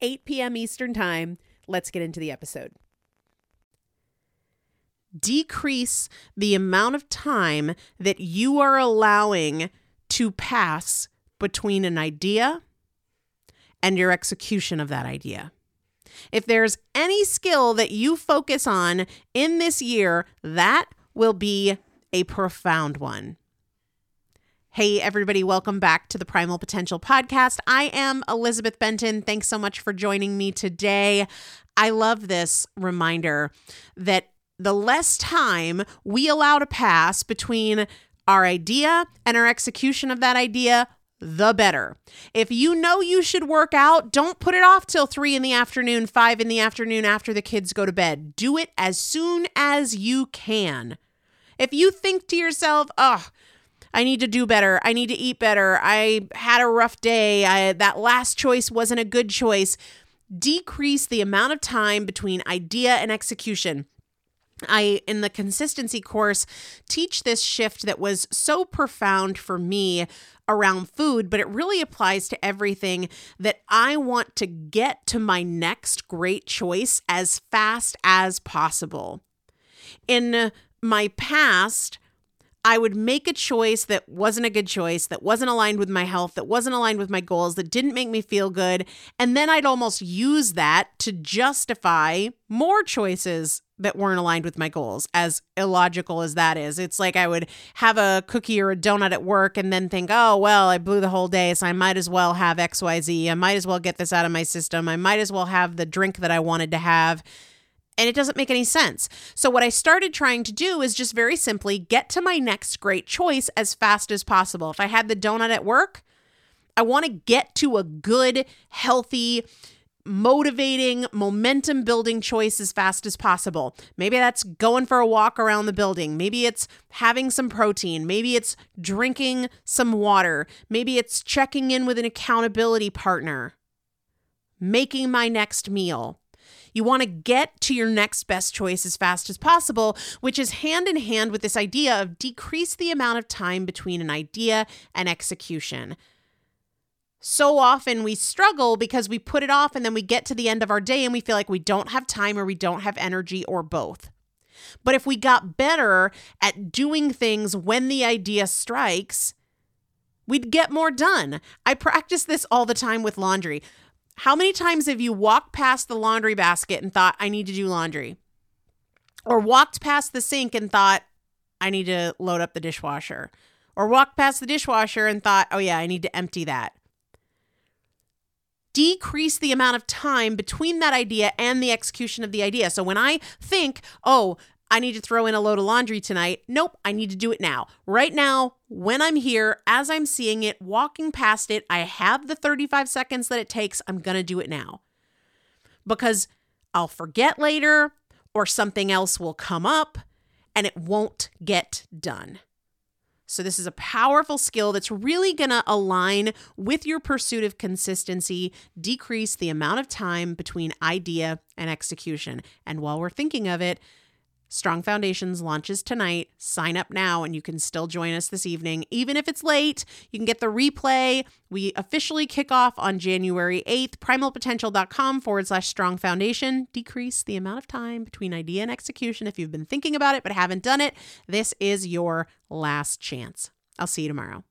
8 p.m. Eastern Time. Let's get into the episode decrease the amount of time that you are allowing to pass between an idea and your execution of that idea. If there's any skill that you focus on in this year, that will be a profound one. Hey, everybody, welcome back to the Primal Potential Podcast. I am Elizabeth Benton. Thanks so much for joining me today. I love this reminder that the less time we allow to pass between our idea and our execution of that idea, the better. If you know you should work out, don't put it off till three in the afternoon, five in the afternoon after the kids go to bed. Do it as soon as you can. If you think to yourself, oh, I need to do better. I need to eat better. I had a rough day. I, that last choice wasn't a good choice. Decrease the amount of time between idea and execution. I, in the consistency course, teach this shift that was so profound for me around food, but it really applies to everything that I want to get to my next great choice as fast as possible. In my past, I would make a choice that wasn't a good choice, that wasn't aligned with my health, that wasn't aligned with my goals, that didn't make me feel good. And then I'd almost use that to justify more choices that weren't aligned with my goals, as illogical as that is. It's like I would have a cookie or a donut at work and then think, oh, well, I blew the whole day, so I might as well have XYZ. I might as well get this out of my system. I might as well have the drink that I wanted to have and it doesn't make any sense. So, what I started trying to do is just very simply get to my next great choice as fast as possible. If I had the donut at work, I want to get to a good, healthy, motivating, momentum building choice as fast as possible. Maybe that's going for a walk around the building. Maybe it's having some protein. Maybe it's drinking some water. Maybe it's checking in with an accountability partner, making my next meal. You want to get to your next best choice as fast as possible, which is hand in hand with this idea of decrease the amount of time between an idea and execution. So often we struggle because we put it off and then we get to the end of our day and we feel like we don't have time or we don't have energy or both. But if we got better at doing things when the idea strikes, we'd get more done. I practice this all the time with laundry. How many times have you walked past the laundry basket and thought, I need to do laundry? Or walked past the sink and thought, I need to load up the dishwasher? Or walked past the dishwasher and thought, oh, yeah, I need to empty that. Decrease the amount of time between that idea and the execution of the idea. So when I think, oh, I need to throw in a load of laundry tonight. Nope, I need to do it now. Right now, when I'm here, as I'm seeing it, walking past it, I have the 35 seconds that it takes. I'm going to do it now. Because I'll forget later or something else will come up and it won't get done. So, this is a powerful skill that's really going to align with your pursuit of consistency, decrease the amount of time between idea and execution. And while we're thinking of it, Strong Foundations launches tonight. Sign up now and you can still join us this evening. Even if it's late, you can get the replay. We officially kick off on January 8th. Primalpotential.com forward slash strong foundation. Decrease the amount of time between idea and execution. If you've been thinking about it but haven't done it, this is your last chance. I'll see you tomorrow.